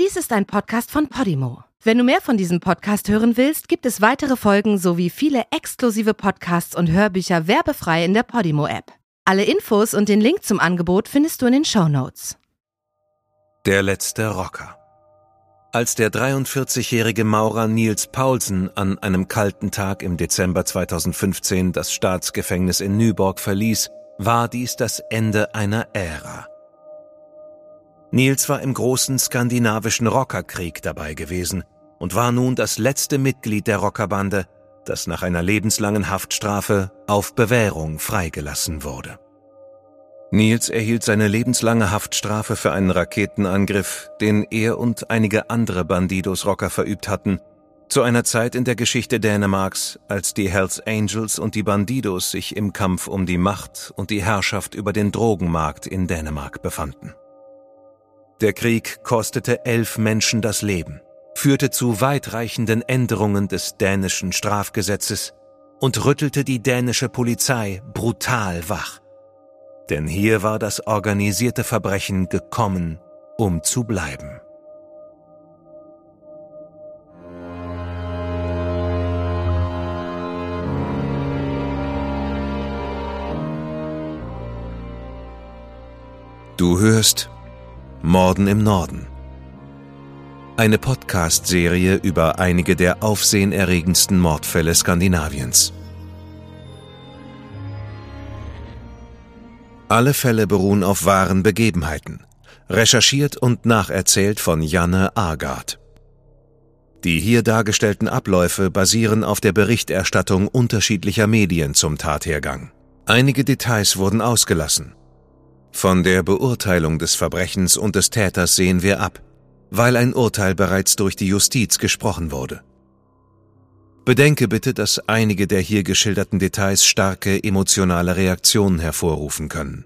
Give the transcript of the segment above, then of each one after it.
Dies ist ein Podcast von Podimo. Wenn du mehr von diesem Podcast hören willst, gibt es weitere Folgen sowie viele exklusive Podcasts und Hörbücher werbefrei in der Podimo-App. Alle Infos und den Link zum Angebot findest du in den Show Notes. Der letzte Rocker. Als der 43-jährige Maurer Niels Paulsen an einem kalten Tag im Dezember 2015 das Staatsgefängnis in Nyborg verließ, war dies das Ende einer Ära. Niels war im großen skandinavischen Rockerkrieg dabei gewesen und war nun das letzte Mitglied der Rockerbande, das nach einer lebenslangen Haftstrafe auf Bewährung freigelassen wurde. Niels erhielt seine lebenslange Haftstrafe für einen Raketenangriff, den er und einige andere Bandidos-Rocker verübt hatten, zu einer Zeit in der Geschichte Dänemarks, als die Hells Angels und die Bandidos sich im Kampf um die Macht und die Herrschaft über den Drogenmarkt in Dänemark befanden. Der Krieg kostete elf Menschen das Leben, führte zu weitreichenden Änderungen des dänischen Strafgesetzes und rüttelte die dänische Polizei brutal wach. Denn hier war das organisierte Verbrechen gekommen, um zu bleiben. Du hörst Morden im Norden. Eine Podcast-Serie über einige der aufsehenerregendsten Mordfälle Skandinaviens. Alle Fälle beruhen auf wahren Begebenheiten, recherchiert und nacherzählt von Janne Agard. Die hier dargestellten Abläufe basieren auf der Berichterstattung unterschiedlicher Medien zum Tathergang. Einige Details wurden ausgelassen. Von der Beurteilung des Verbrechens und des Täters sehen wir ab, weil ein Urteil bereits durch die Justiz gesprochen wurde. Bedenke bitte, dass einige der hier geschilderten Details starke emotionale Reaktionen hervorrufen können.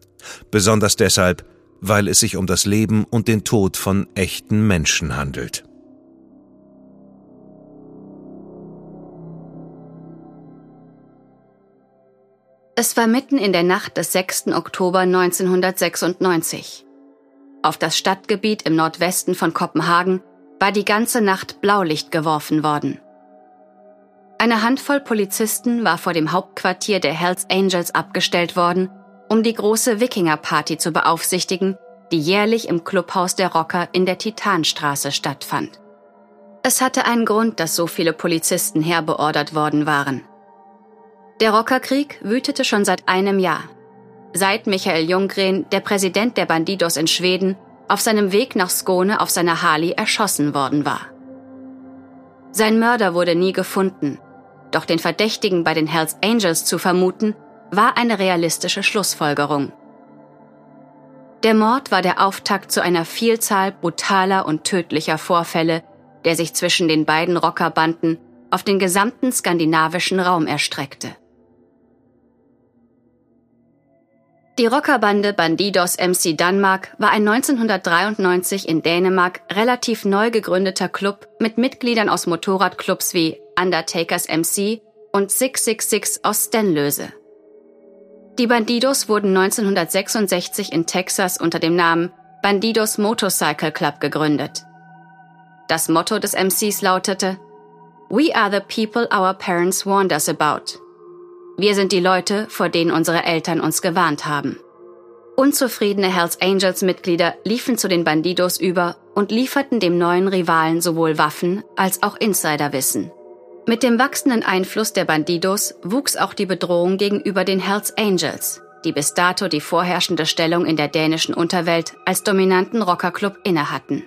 Besonders deshalb, weil es sich um das Leben und den Tod von echten Menschen handelt. Es war mitten in der Nacht des 6. Oktober 1996. Auf das Stadtgebiet im Nordwesten von Kopenhagen war die ganze Nacht Blaulicht geworfen worden. Eine Handvoll Polizisten war vor dem Hauptquartier der Hells Angels abgestellt worden, um die große Wikinger-Party zu beaufsichtigen, die jährlich im Clubhaus der Rocker in der Titanstraße stattfand. Es hatte einen Grund, dass so viele Polizisten herbeordert worden waren. Der Rockerkrieg wütete schon seit einem Jahr. Seit Michael Junggren, der Präsident der Bandidos in Schweden, auf seinem Weg nach Skåne auf seiner Harley erschossen worden war. Sein Mörder wurde nie gefunden, doch den Verdächtigen bei den Hells Angels zu vermuten, war eine realistische Schlussfolgerung. Der Mord war der Auftakt zu einer Vielzahl brutaler und tödlicher Vorfälle, der sich zwischen den beiden Rockerbanden auf den gesamten skandinavischen Raum erstreckte. Die Rockerbande Bandidos MC Danmark war ein 1993 in Dänemark relativ neu gegründeter Club mit Mitgliedern aus Motorradclubs wie Undertakers MC und 666 aus Stenlöse. Die Bandidos wurden 1966 in Texas unter dem Namen Bandidos Motorcycle Club gegründet. Das Motto des MCs lautete We are the people our parents warned us about. Wir sind die Leute, vor denen unsere Eltern uns gewarnt haben. Unzufriedene Hells Angels Mitglieder liefen zu den Bandidos über und lieferten dem neuen Rivalen sowohl Waffen als auch Insiderwissen. Mit dem wachsenden Einfluss der Bandidos wuchs auch die Bedrohung gegenüber den Hells Angels, die bis dato die vorherrschende Stellung in der dänischen Unterwelt als dominanten Rockerclub innehatten.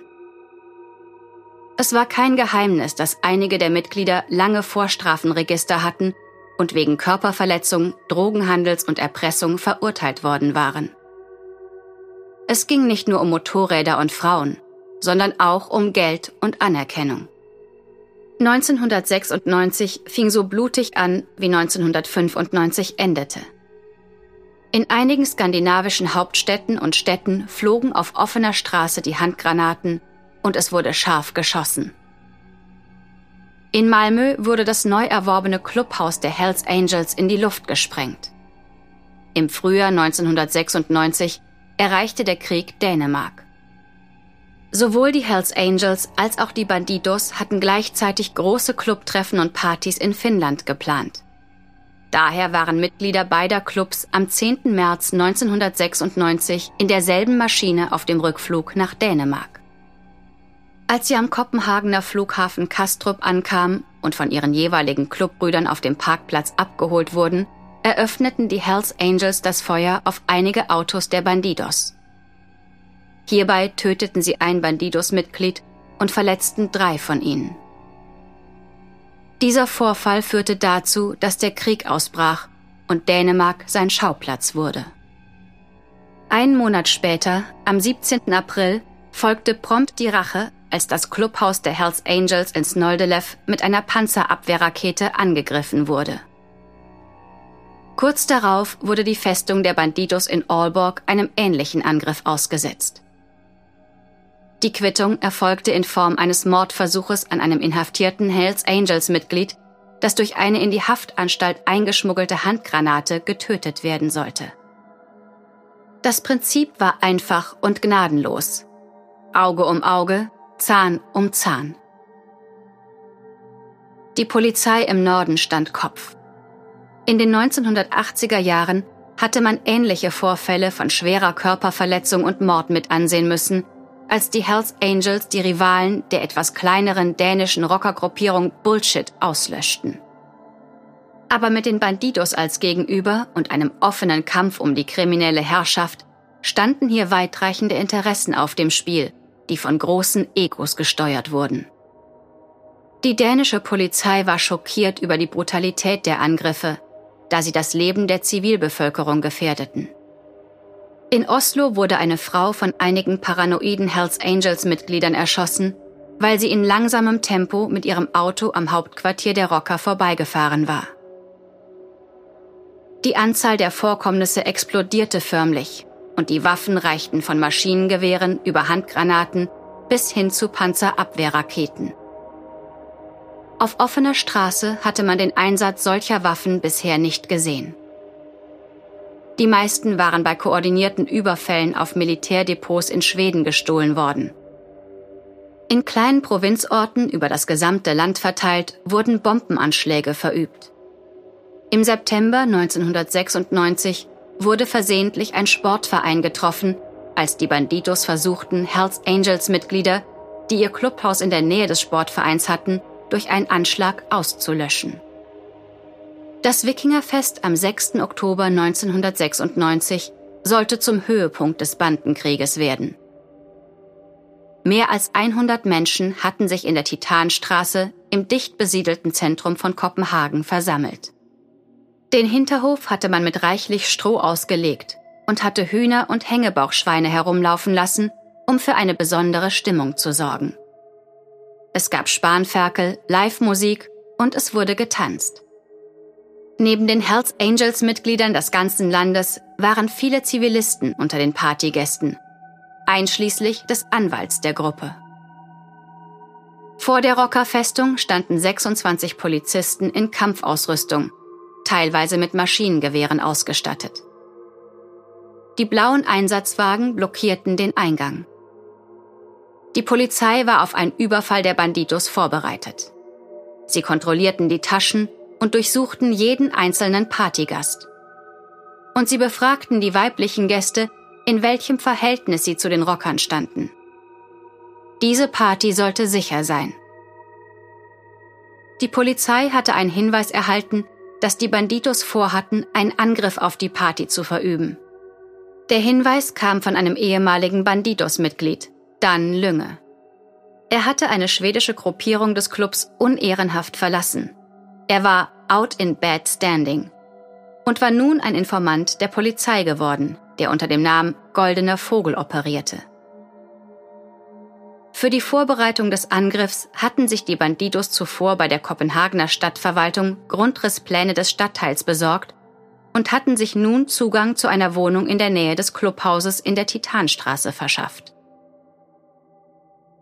Es war kein Geheimnis, dass einige der Mitglieder lange Vorstrafenregister hatten und wegen Körperverletzung, Drogenhandels und Erpressung verurteilt worden waren. Es ging nicht nur um Motorräder und Frauen, sondern auch um Geld und Anerkennung. 1996 fing so blutig an, wie 1995 endete. In einigen skandinavischen Hauptstädten und Städten flogen auf offener Straße die Handgranaten und es wurde scharf geschossen. In Malmö wurde das neu erworbene Clubhaus der Hells Angels in die Luft gesprengt. Im Frühjahr 1996 erreichte der Krieg Dänemark. Sowohl die Hells Angels als auch die Bandidos hatten gleichzeitig große Clubtreffen und Partys in Finnland geplant. Daher waren Mitglieder beider Clubs am 10. März 1996 in derselben Maschine auf dem Rückflug nach Dänemark. Als sie am Kopenhagener Flughafen Kastrup ankamen und von ihren jeweiligen Clubbrüdern auf dem Parkplatz abgeholt wurden, eröffneten die Hells Angels das Feuer auf einige Autos der Bandidos. Hierbei töteten sie ein Bandidos-Mitglied und verletzten drei von ihnen. Dieser Vorfall führte dazu, dass der Krieg ausbrach und Dänemark sein Schauplatz wurde. Einen Monat später, am 17. April, folgte prompt die Rache, als das Clubhaus der Hells Angels in Snoldelev mit einer Panzerabwehrrakete angegriffen wurde. Kurz darauf wurde die Festung der Bandidos in Aalborg einem ähnlichen Angriff ausgesetzt. Die Quittung erfolgte in Form eines Mordversuches an einem inhaftierten Hells Angels Mitglied, das durch eine in die Haftanstalt eingeschmuggelte Handgranate getötet werden sollte. Das Prinzip war einfach und gnadenlos. Auge um Auge, Zahn um Zahn. Die Polizei im Norden stand Kopf. In den 1980er Jahren hatte man ähnliche Vorfälle von schwerer Körperverletzung und Mord mit ansehen müssen, als die Hells Angels die Rivalen der etwas kleineren dänischen Rockergruppierung Bullshit auslöschten. Aber mit den Bandidos als Gegenüber und einem offenen Kampf um die kriminelle Herrschaft standen hier weitreichende Interessen auf dem Spiel, die von großen Egos gesteuert wurden. Die dänische Polizei war schockiert über die Brutalität der Angriffe, da sie das Leben der Zivilbevölkerung gefährdeten. In Oslo wurde eine Frau von einigen paranoiden Hells Angels Mitgliedern erschossen, weil sie in langsamem Tempo mit ihrem Auto am Hauptquartier der Rocker vorbeigefahren war. Die Anzahl der Vorkommnisse explodierte förmlich und die Waffen reichten von Maschinengewehren über Handgranaten bis hin zu Panzerabwehrraketen. Auf offener Straße hatte man den Einsatz solcher Waffen bisher nicht gesehen. Die meisten waren bei koordinierten Überfällen auf Militärdepots in Schweden gestohlen worden. In kleinen Provinzorten über das gesamte Land verteilt wurden Bombenanschläge verübt. Im September 1996 wurde versehentlich ein Sportverein getroffen, als die Banditos versuchten, Hells Angels Mitglieder, die ihr Clubhaus in der Nähe des Sportvereins hatten, durch einen Anschlag auszulöschen. Das Wikingerfest am 6. Oktober 1996 sollte zum Höhepunkt des Bandenkrieges werden. Mehr als 100 Menschen hatten sich in der Titanstraße im dicht besiedelten Zentrum von Kopenhagen versammelt. Den Hinterhof hatte man mit reichlich Stroh ausgelegt und hatte Hühner und Hängebauchschweine herumlaufen lassen, um für eine besondere Stimmung zu sorgen. Es gab Spanferkel, Live-Musik und es wurde getanzt. Neben den Hells Angels Mitgliedern des ganzen Landes waren viele Zivilisten unter den Partygästen, einschließlich des Anwalts der Gruppe. Vor der Rockerfestung standen 26 Polizisten in Kampfausrüstung, teilweise mit Maschinengewehren ausgestattet. Die blauen Einsatzwagen blockierten den Eingang. Die Polizei war auf einen Überfall der Banditos vorbereitet. Sie kontrollierten die Taschen und durchsuchten jeden einzelnen Partygast. Und sie befragten die weiblichen Gäste, in welchem Verhältnis sie zu den Rockern standen. Diese Party sollte sicher sein. Die Polizei hatte einen Hinweis erhalten, dass die Banditos vorhatten, einen Angriff auf die Party zu verüben. Der Hinweis kam von einem ehemaligen Banditos-Mitglied, Dan Lünge. Er hatte eine schwedische Gruppierung des Clubs unehrenhaft verlassen er war out in bad standing und war nun ein Informant der Polizei geworden, der unter dem Namen Goldener Vogel operierte. Für die Vorbereitung des Angriffs hatten sich die Bandidos zuvor bei der Kopenhagener Stadtverwaltung Grundrisspläne des Stadtteils besorgt und hatten sich nun Zugang zu einer Wohnung in der Nähe des Clubhauses in der Titanstraße verschafft.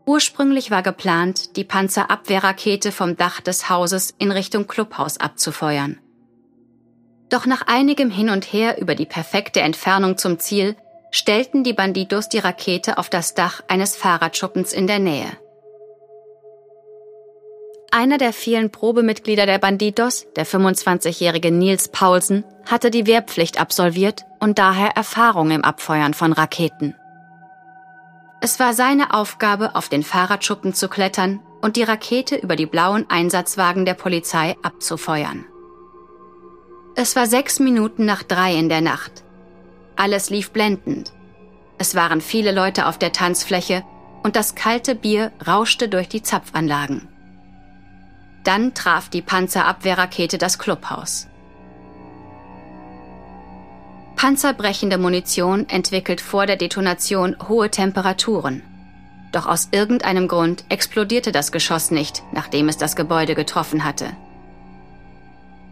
Ursprünglich war geplant, die Panzerabwehrrakete vom Dach des Hauses in Richtung Clubhaus abzufeuern. Doch nach einigem Hin und Her über die perfekte Entfernung zum Ziel stellten die Bandidos die Rakete auf das Dach eines Fahrradschuppens in der Nähe. Einer der vielen Probemitglieder der Bandidos, der 25-jährige Nils Paulsen, hatte die Wehrpflicht absolviert und daher Erfahrung im Abfeuern von Raketen. Es war seine Aufgabe, auf den Fahrradschuppen zu klettern und die Rakete über die blauen Einsatzwagen der Polizei abzufeuern. Es war sechs Minuten nach drei in der Nacht. Alles lief blendend. Es waren viele Leute auf der Tanzfläche und das kalte Bier rauschte durch die Zapfanlagen. Dann traf die Panzerabwehrrakete das Clubhaus. Panzerbrechende Munition entwickelt vor der Detonation hohe Temperaturen. Doch aus irgendeinem Grund explodierte das Geschoss nicht, nachdem es das Gebäude getroffen hatte.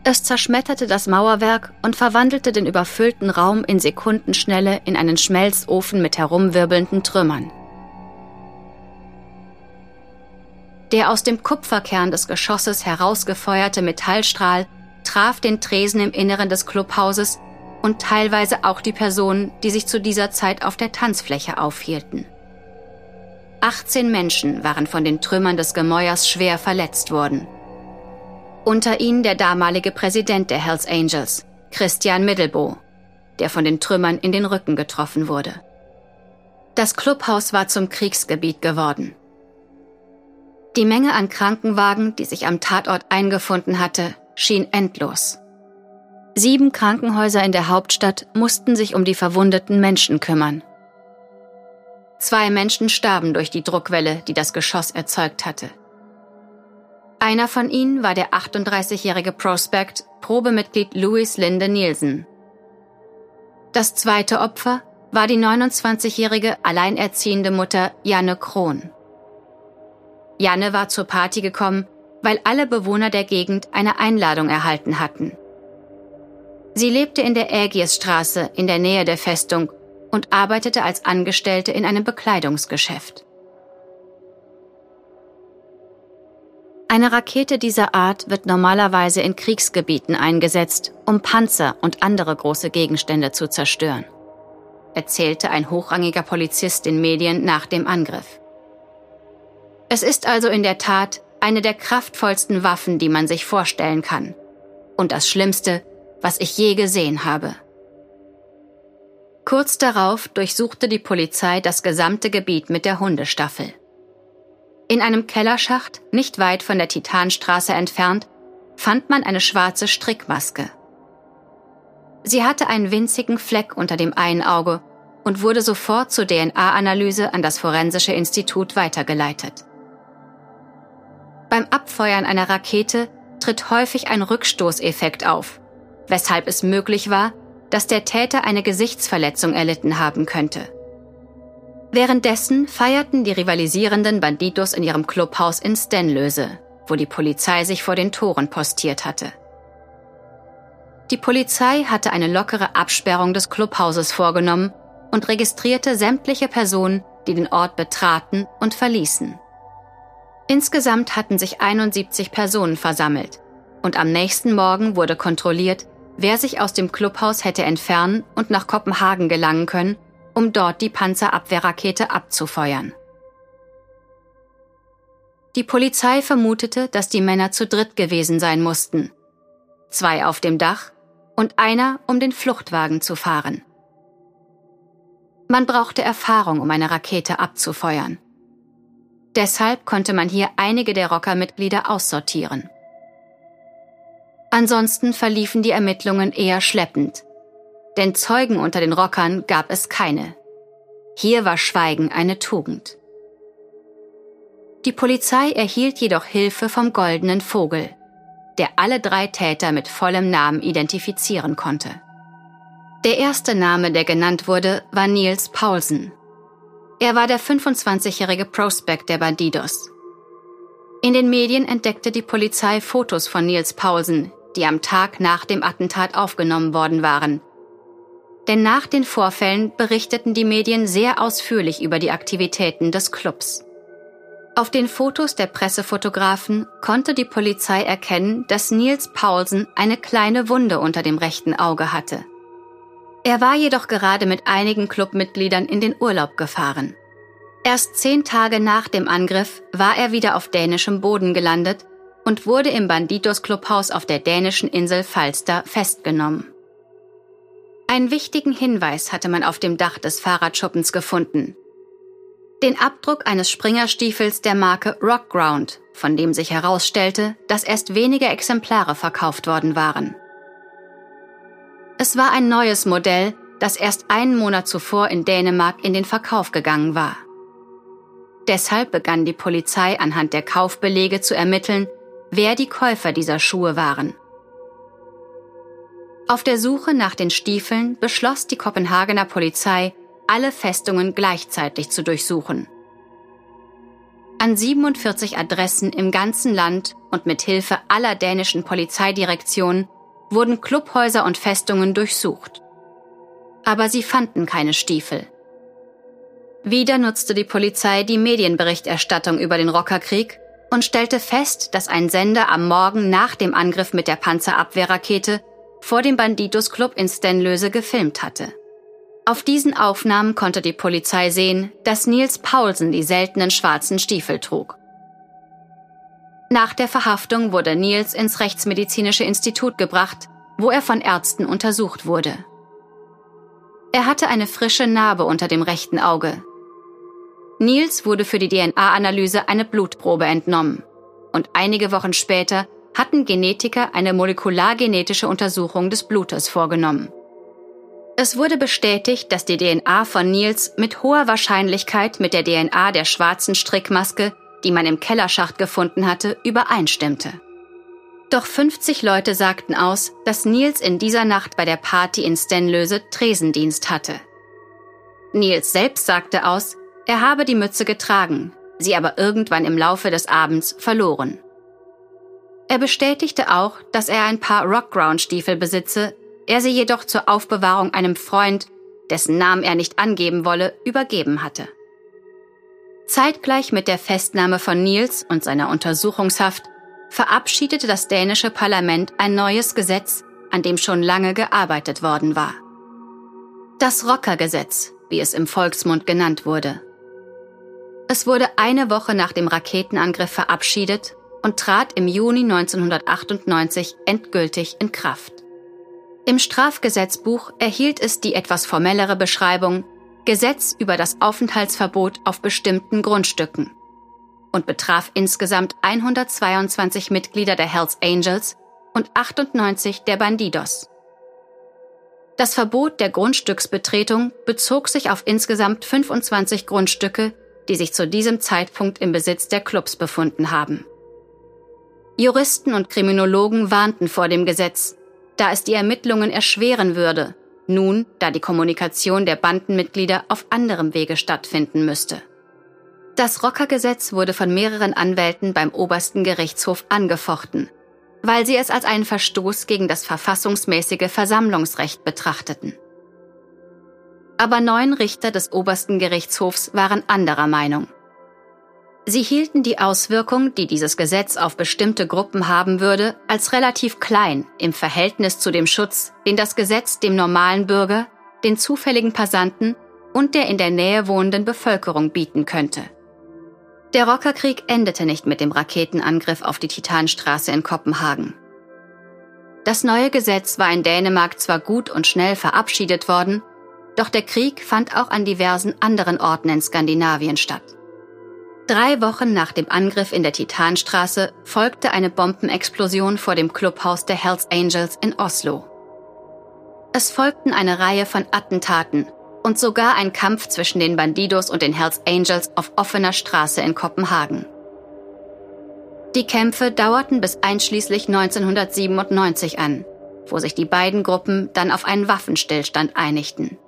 Es zerschmetterte das Mauerwerk und verwandelte den überfüllten Raum in Sekundenschnelle in einen Schmelzofen mit herumwirbelnden Trümmern. Der aus dem Kupferkern des Geschosses herausgefeuerte Metallstrahl traf den Tresen im Inneren des Clubhauses und teilweise auch die Personen, die sich zu dieser Zeit auf der Tanzfläche aufhielten. 18 Menschen waren von den Trümmern des Gemäuers schwer verletzt worden. Unter ihnen der damalige Präsident der Hells Angels, Christian Middelbo, der von den Trümmern in den Rücken getroffen wurde. Das Clubhaus war zum Kriegsgebiet geworden. Die Menge an Krankenwagen, die sich am Tatort eingefunden hatte, schien endlos. Sieben Krankenhäuser in der Hauptstadt mussten sich um die verwundeten Menschen kümmern. Zwei Menschen starben durch die Druckwelle, die das Geschoss erzeugt hatte. Einer von ihnen war der 38-jährige Prospect, Probemitglied Louis Linde Nielsen. Das zweite Opfer war die 29-jährige alleinerziehende Mutter Janne Krohn. Janne war zur Party gekommen, weil alle Bewohner der Gegend eine Einladung erhalten hatten. Sie lebte in der Ägiesstraße in der Nähe der Festung und arbeitete als Angestellte in einem Bekleidungsgeschäft. Eine Rakete dieser Art wird normalerweise in Kriegsgebieten eingesetzt, um Panzer und andere große Gegenstände zu zerstören, erzählte ein hochrangiger Polizist den Medien nach dem Angriff. Es ist also in der Tat eine der kraftvollsten Waffen, die man sich vorstellen kann. Und das Schlimmste, was ich je gesehen habe. Kurz darauf durchsuchte die Polizei das gesamte Gebiet mit der Hundestaffel. In einem Kellerschacht, nicht weit von der Titanstraße entfernt, fand man eine schwarze Strickmaske. Sie hatte einen winzigen Fleck unter dem einen Auge und wurde sofort zur DNA-Analyse an das Forensische Institut weitergeleitet. Beim Abfeuern einer Rakete tritt häufig ein Rückstoßeffekt auf, weshalb es möglich war, dass der Täter eine Gesichtsverletzung erlitten haben könnte. Währenddessen feierten die rivalisierenden Bandidos in ihrem Clubhaus in Stenlöse, wo die Polizei sich vor den Toren postiert hatte. Die Polizei hatte eine lockere Absperrung des Clubhauses vorgenommen und registrierte sämtliche Personen, die den Ort betraten und verließen. Insgesamt hatten sich 71 Personen versammelt und am nächsten Morgen wurde kontrolliert, wer sich aus dem Clubhaus hätte entfernen und nach Kopenhagen gelangen können, um dort die Panzerabwehrrakete abzufeuern. Die Polizei vermutete, dass die Männer zu dritt gewesen sein mussten. Zwei auf dem Dach und einer, um den Fluchtwagen zu fahren. Man brauchte Erfahrung, um eine Rakete abzufeuern. Deshalb konnte man hier einige der Rockermitglieder aussortieren. Ansonsten verliefen die Ermittlungen eher schleppend. Denn Zeugen unter den Rockern gab es keine. Hier war Schweigen eine Tugend. Die Polizei erhielt jedoch Hilfe vom Goldenen Vogel, der alle drei Täter mit vollem Namen identifizieren konnte. Der erste Name, der genannt wurde, war Niels Paulsen, er war der 25-jährige Prospect der Bandidos. In den Medien entdeckte die Polizei Fotos von Niels Paulsen, die am Tag nach dem Attentat aufgenommen worden waren. Denn nach den Vorfällen berichteten die Medien sehr ausführlich über die Aktivitäten des Clubs. Auf den Fotos der Pressefotografen konnte die Polizei erkennen, dass Niels Paulsen eine kleine Wunde unter dem rechten Auge hatte. Er war jedoch gerade mit einigen Clubmitgliedern in den Urlaub gefahren. Erst zehn Tage nach dem Angriff war er wieder auf dänischem Boden gelandet und wurde im Banditos Clubhaus auf der dänischen Insel Falster festgenommen. Einen wichtigen Hinweis hatte man auf dem Dach des Fahrradschuppens gefunden. Den Abdruck eines Springerstiefels der Marke Rockground, von dem sich herausstellte, dass erst wenige Exemplare verkauft worden waren. Es war ein neues Modell, das erst einen Monat zuvor in Dänemark in den Verkauf gegangen war. Deshalb begann die Polizei anhand der Kaufbelege zu ermitteln, wer die Käufer dieser Schuhe waren. Auf der Suche nach den Stiefeln beschloss die Kopenhagener Polizei, alle Festungen gleichzeitig zu durchsuchen. An 47 Adressen im ganzen Land und mit Hilfe aller dänischen Polizeidirektionen wurden Clubhäuser und Festungen durchsucht. Aber sie fanden keine Stiefel. Wieder nutzte die Polizei die Medienberichterstattung über den Rockerkrieg und stellte fest, dass ein Sender am Morgen nach dem Angriff mit der Panzerabwehrrakete vor dem Banditos Club in Stenlöse gefilmt hatte. Auf diesen Aufnahmen konnte die Polizei sehen, dass Nils Paulsen die seltenen schwarzen Stiefel trug. Nach der Verhaftung wurde Nils ins Rechtsmedizinische Institut gebracht, wo er von Ärzten untersucht wurde. Er hatte eine frische Narbe unter dem rechten Auge. Nils wurde für die DNA-Analyse eine Blutprobe entnommen und einige Wochen später hatten Genetiker eine molekulargenetische Untersuchung des Blutes vorgenommen. Es wurde bestätigt, dass die DNA von Niels mit hoher Wahrscheinlichkeit mit der DNA der schwarzen Strickmaske, die man im Kellerschacht gefunden hatte, übereinstimmte. Doch 50 Leute sagten aus, dass Niels in dieser Nacht bei der Party in Stenlöse Tresendienst hatte. Niels selbst sagte aus, er habe die Mütze getragen, sie aber irgendwann im Laufe des Abends verloren. Er bestätigte auch, dass er ein paar Rockground-Stiefel besitze, er sie jedoch zur Aufbewahrung einem Freund, dessen Namen er nicht angeben wolle, übergeben hatte. Zeitgleich mit der Festnahme von Niels und seiner Untersuchungshaft verabschiedete das dänische Parlament ein neues Gesetz, an dem schon lange gearbeitet worden war. Das Rockergesetz, wie es im Volksmund genannt wurde. Es wurde eine Woche nach dem Raketenangriff verabschiedet und trat im Juni 1998 endgültig in Kraft. Im Strafgesetzbuch erhielt es die etwas formellere Beschreibung Gesetz über das Aufenthaltsverbot auf bestimmten Grundstücken und betraf insgesamt 122 Mitglieder der Hells Angels und 98 der Bandidos. Das Verbot der Grundstücksbetretung bezog sich auf insgesamt 25 Grundstücke, die sich zu diesem Zeitpunkt im Besitz der Clubs befunden haben. Juristen und Kriminologen warnten vor dem Gesetz, da es die Ermittlungen erschweren würde, nun da die Kommunikation der Bandenmitglieder auf anderem Wege stattfinden müsste. Das Rockergesetz wurde von mehreren Anwälten beim obersten Gerichtshof angefochten, weil sie es als einen Verstoß gegen das verfassungsmäßige Versammlungsrecht betrachteten. Aber neun Richter des obersten Gerichtshofs waren anderer Meinung. Sie hielten die Auswirkung, die dieses Gesetz auf bestimmte Gruppen haben würde, als relativ klein im Verhältnis zu dem Schutz, den das Gesetz dem normalen Bürger, den zufälligen Passanten und der in der Nähe wohnenden Bevölkerung bieten könnte. Der Rockerkrieg endete nicht mit dem Raketenangriff auf die Titanstraße in Kopenhagen. Das neue Gesetz war in Dänemark zwar gut und schnell verabschiedet worden, doch der Krieg fand auch an diversen anderen Orten in Skandinavien statt. Drei Wochen nach dem Angriff in der Titanstraße folgte eine Bombenexplosion vor dem Clubhaus der Hells Angels in Oslo. Es folgten eine Reihe von Attentaten und sogar ein Kampf zwischen den Bandidos und den Hells Angels auf offener Straße in Kopenhagen. Die Kämpfe dauerten bis einschließlich 1997 an, wo sich die beiden Gruppen dann auf einen Waffenstillstand einigten.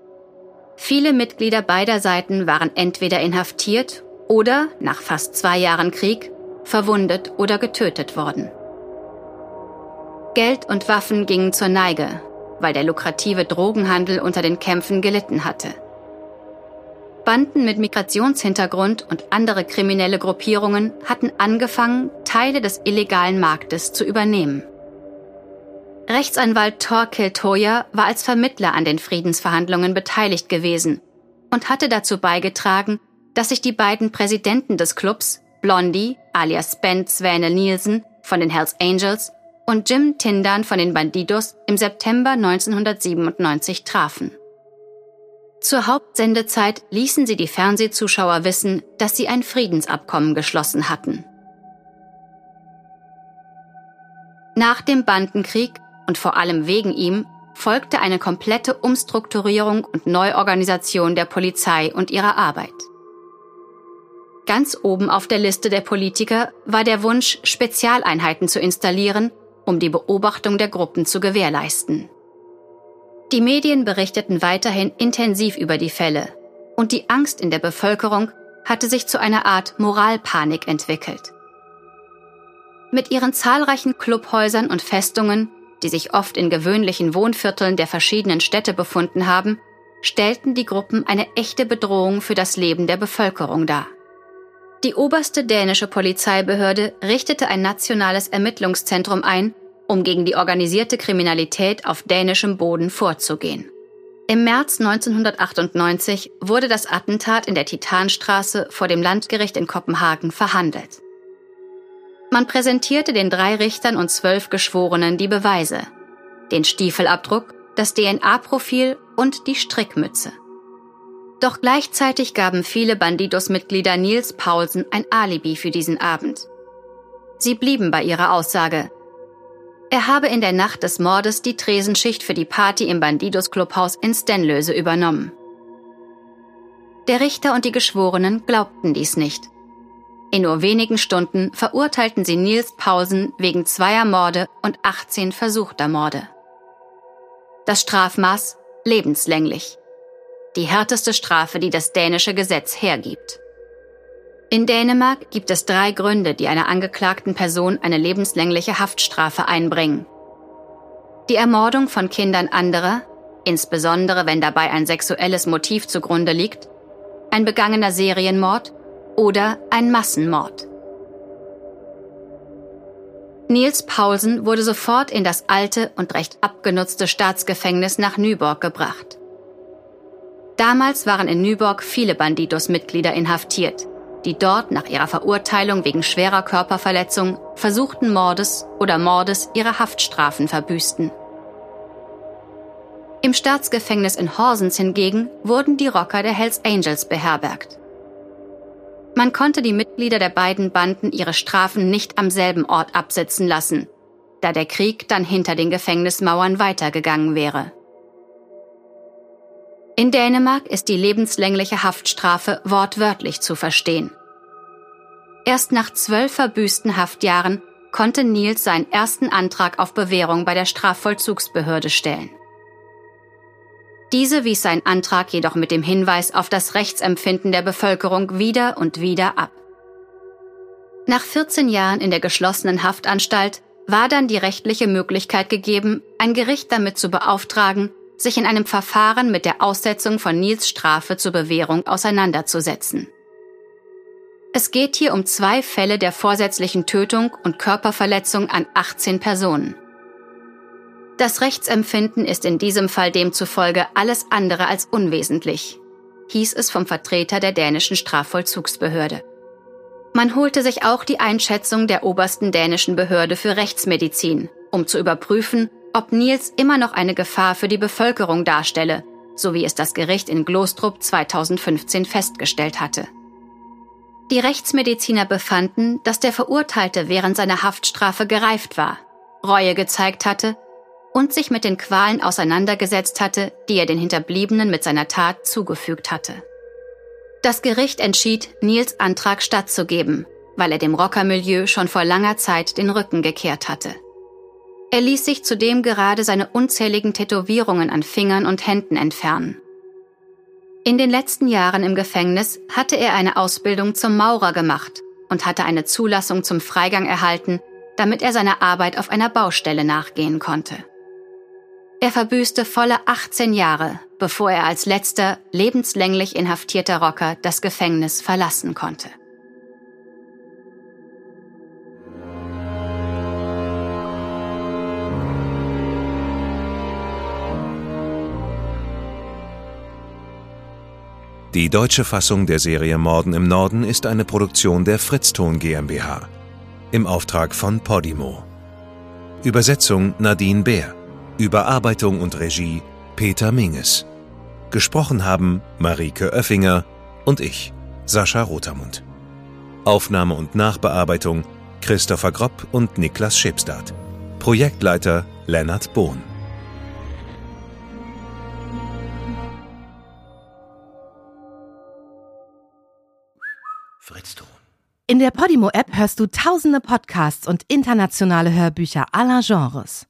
Viele Mitglieder beider Seiten waren entweder inhaftiert oder, nach fast zwei Jahren Krieg, verwundet oder getötet worden. Geld und Waffen gingen zur Neige, weil der lukrative Drogenhandel unter den Kämpfen gelitten hatte. Banden mit Migrationshintergrund und andere kriminelle Gruppierungen hatten angefangen, Teile des illegalen Marktes zu übernehmen. Rechtsanwalt Torkel Toya war als Vermittler an den Friedensverhandlungen beteiligt gewesen und hatte dazu beigetragen, dass sich die beiden Präsidenten des Clubs, Blondie alias Ben Sväne Nielsen von den Hells Angels und Jim Tindan von den Bandidos im September 1997 trafen. Zur Hauptsendezeit ließen sie die Fernsehzuschauer wissen, dass sie ein Friedensabkommen geschlossen hatten. Nach dem Bandenkrieg und vor allem wegen ihm folgte eine komplette Umstrukturierung und Neuorganisation der Polizei und ihrer Arbeit. Ganz oben auf der Liste der Politiker war der Wunsch, Spezialeinheiten zu installieren, um die Beobachtung der Gruppen zu gewährleisten. Die Medien berichteten weiterhin intensiv über die Fälle und die Angst in der Bevölkerung hatte sich zu einer Art Moralpanik entwickelt. Mit ihren zahlreichen Clubhäusern und Festungen, die sich oft in gewöhnlichen Wohnvierteln der verschiedenen Städte befunden haben, stellten die Gruppen eine echte Bedrohung für das Leben der Bevölkerung dar. Die oberste dänische Polizeibehörde richtete ein nationales Ermittlungszentrum ein, um gegen die organisierte Kriminalität auf dänischem Boden vorzugehen. Im März 1998 wurde das Attentat in der Titanstraße vor dem Landgericht in Kopenhagen verhandelt. Man präsentierte den drei Richtern und zwölf Geschworenen die Beweise, den Stiefelabdruck, das DNA-Profil und die Strickmütze. Doch gleichzeitig gaben viele Bandidos-Mitglieder Nils Paulsen ein Alibi für diesen Abend. Sie blieben bei ihrer Aussage. Er habe in der Nacht des Mordes die Tresenschicht für die Party im Bandidos-Clubhaus in Stenlöse übernommen. Der Richter und die Geschworenen glaubten dies nicht. In nur wenigen Stunden verurteilten sie Nils Paulsen wegen zweier Morde und 18 versuchter Morde. Das Strafmaß lebenslänglich die härteste Strafe, die das dänische Gesetz hergibt. In Dänemark gibt es drei Gründe, die einer angeklagten Person eine lebenslängliche Haftstrafe einbringen. Die Ermordung von Kindern anderer, insbesondere wenn dabei ein sexuelles Motiv zugrunde liegt, ein begangener Serienmord oder ein Massenmord. Niels Paulsen wurde sofort in das alte und recht abgenutzte Staatsgefängnis nach Nyborg gebracht. Damals waren in Nyborg viele Bandidos-Mitglieder inhaftiert, die dort nach ihrer Verurteilung wegen schwerer Körperverletzung, versuchten Mordes oder Mordes ihre Haftstrafen verbüßten. Im Staatsgefängnis in Horsens hingegen wurden die Rocker der Hells Angels beherbergt. Man konnte die Mitglieder der beiden Banden ihre Strafen nicht am selben Ort absitzen lassen, da der Krieg dann hinter den Gefängnismauern weitergegangen wäre. In Dänemark ist die lebenslängliche Haftstrafe wortwörtlich zu verstehen. Erst nach zwölf verbüßten Haftjahren konnte Nils seinen ersten Antrag auf Bewährung bei der Strafvollzugsbehörde stellen. Diese wies seinen Antrag jedoch mit dem Hinweis auf das Rechtsempfinden der Bevölkerung wieder und wieder ab. Nach 14 Jahren in der geschlossenen Haftanstalt war dann die rechtliche Möglichkeit gegeben, ein Gericht damit zu beauftragen, sich in einem Verfahren mit der Aussetzung von Nils Strafe zur Bewährung auseinanderzusetzen. Es geht hier um zwei Fälle der vorsätzlichen Tötung und Körperverletzung an 18 Personen. Das Rechtsempfinden ist in diesem Fall demzufolge alles andere als unwesentlich, hieß es vom Vertreter der dänischen Strafvollzugsbehörde. Man holte sich auch die Einschätzung der obersten dänischen Behörde für Rechtsmedizin, um zu überprüfen, ob Nils immer noch eine Gefahr für die Bevölkerung darstelle, so wie es das Gericht in Glostrup 2015 festgestellt hatte. Die Rechtsmediziner befanden, dass der Verurteilte während seiner Haftstrafe gereift war, Reue gezeigt hatte und sich mit den Qualen auseinandergesetzt hatte, die er den Hinterbliebenen mit seiner Tat zugefügt hatte. Das Gericht entschied, Nils Antrag stattzugeben, weil er dem Rockermilieu schon vor langer Zeit den Rücken gekehrt hatte. Er ließ sich zudem gerade seine unzähligen Tätowierungen an Fingern und Händen entfernen. In den letzten Jahren im Gefängnis hatte er eine Ausbildung zum Maurer gemacht und hatte eine Zulassung zum Freigang erhalten, damit er seiner Arbeit auf einer Baustelle nachgehen konnte. Er verbüßte volle 18 Jahre, bevor er als letzter lebenslänglich inhaftierter Rocker das Gefängnis verlassen konnte. Die deutsche Fassung der Serie Morden im Norden ist eine Produktion der Fritzton GmbH. Im Auftrag von Podimo. Übersetzung Nadine Bär. Überarbeitung und Regie Peter Minges. Gesprochen haben Marike Oeffinger und ich, Sascha Rotermund. Aufnahme und Nachbearbeitung Christopher Gropp und Niklas Schipstadt. Projektleiter Lennart Bohn. In der Podimo-App hörst du tausende Podcasts und internationale Hörbücher aller Genres.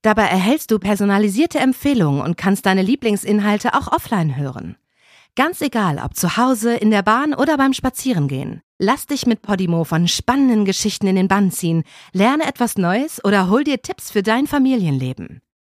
Dabei erhältst du personalisierte Empfehlungen und kannst deine Lieblingsinhalte auch offline hören. Ganz egal, ob zu Hause, in der Bahn oder beim Spazierengehen. Lass dich mit Podimo von spannenden Geschichten in den Bann ziehen, lerne etwas Neues oder hol dir Tipps für dein Familienleben.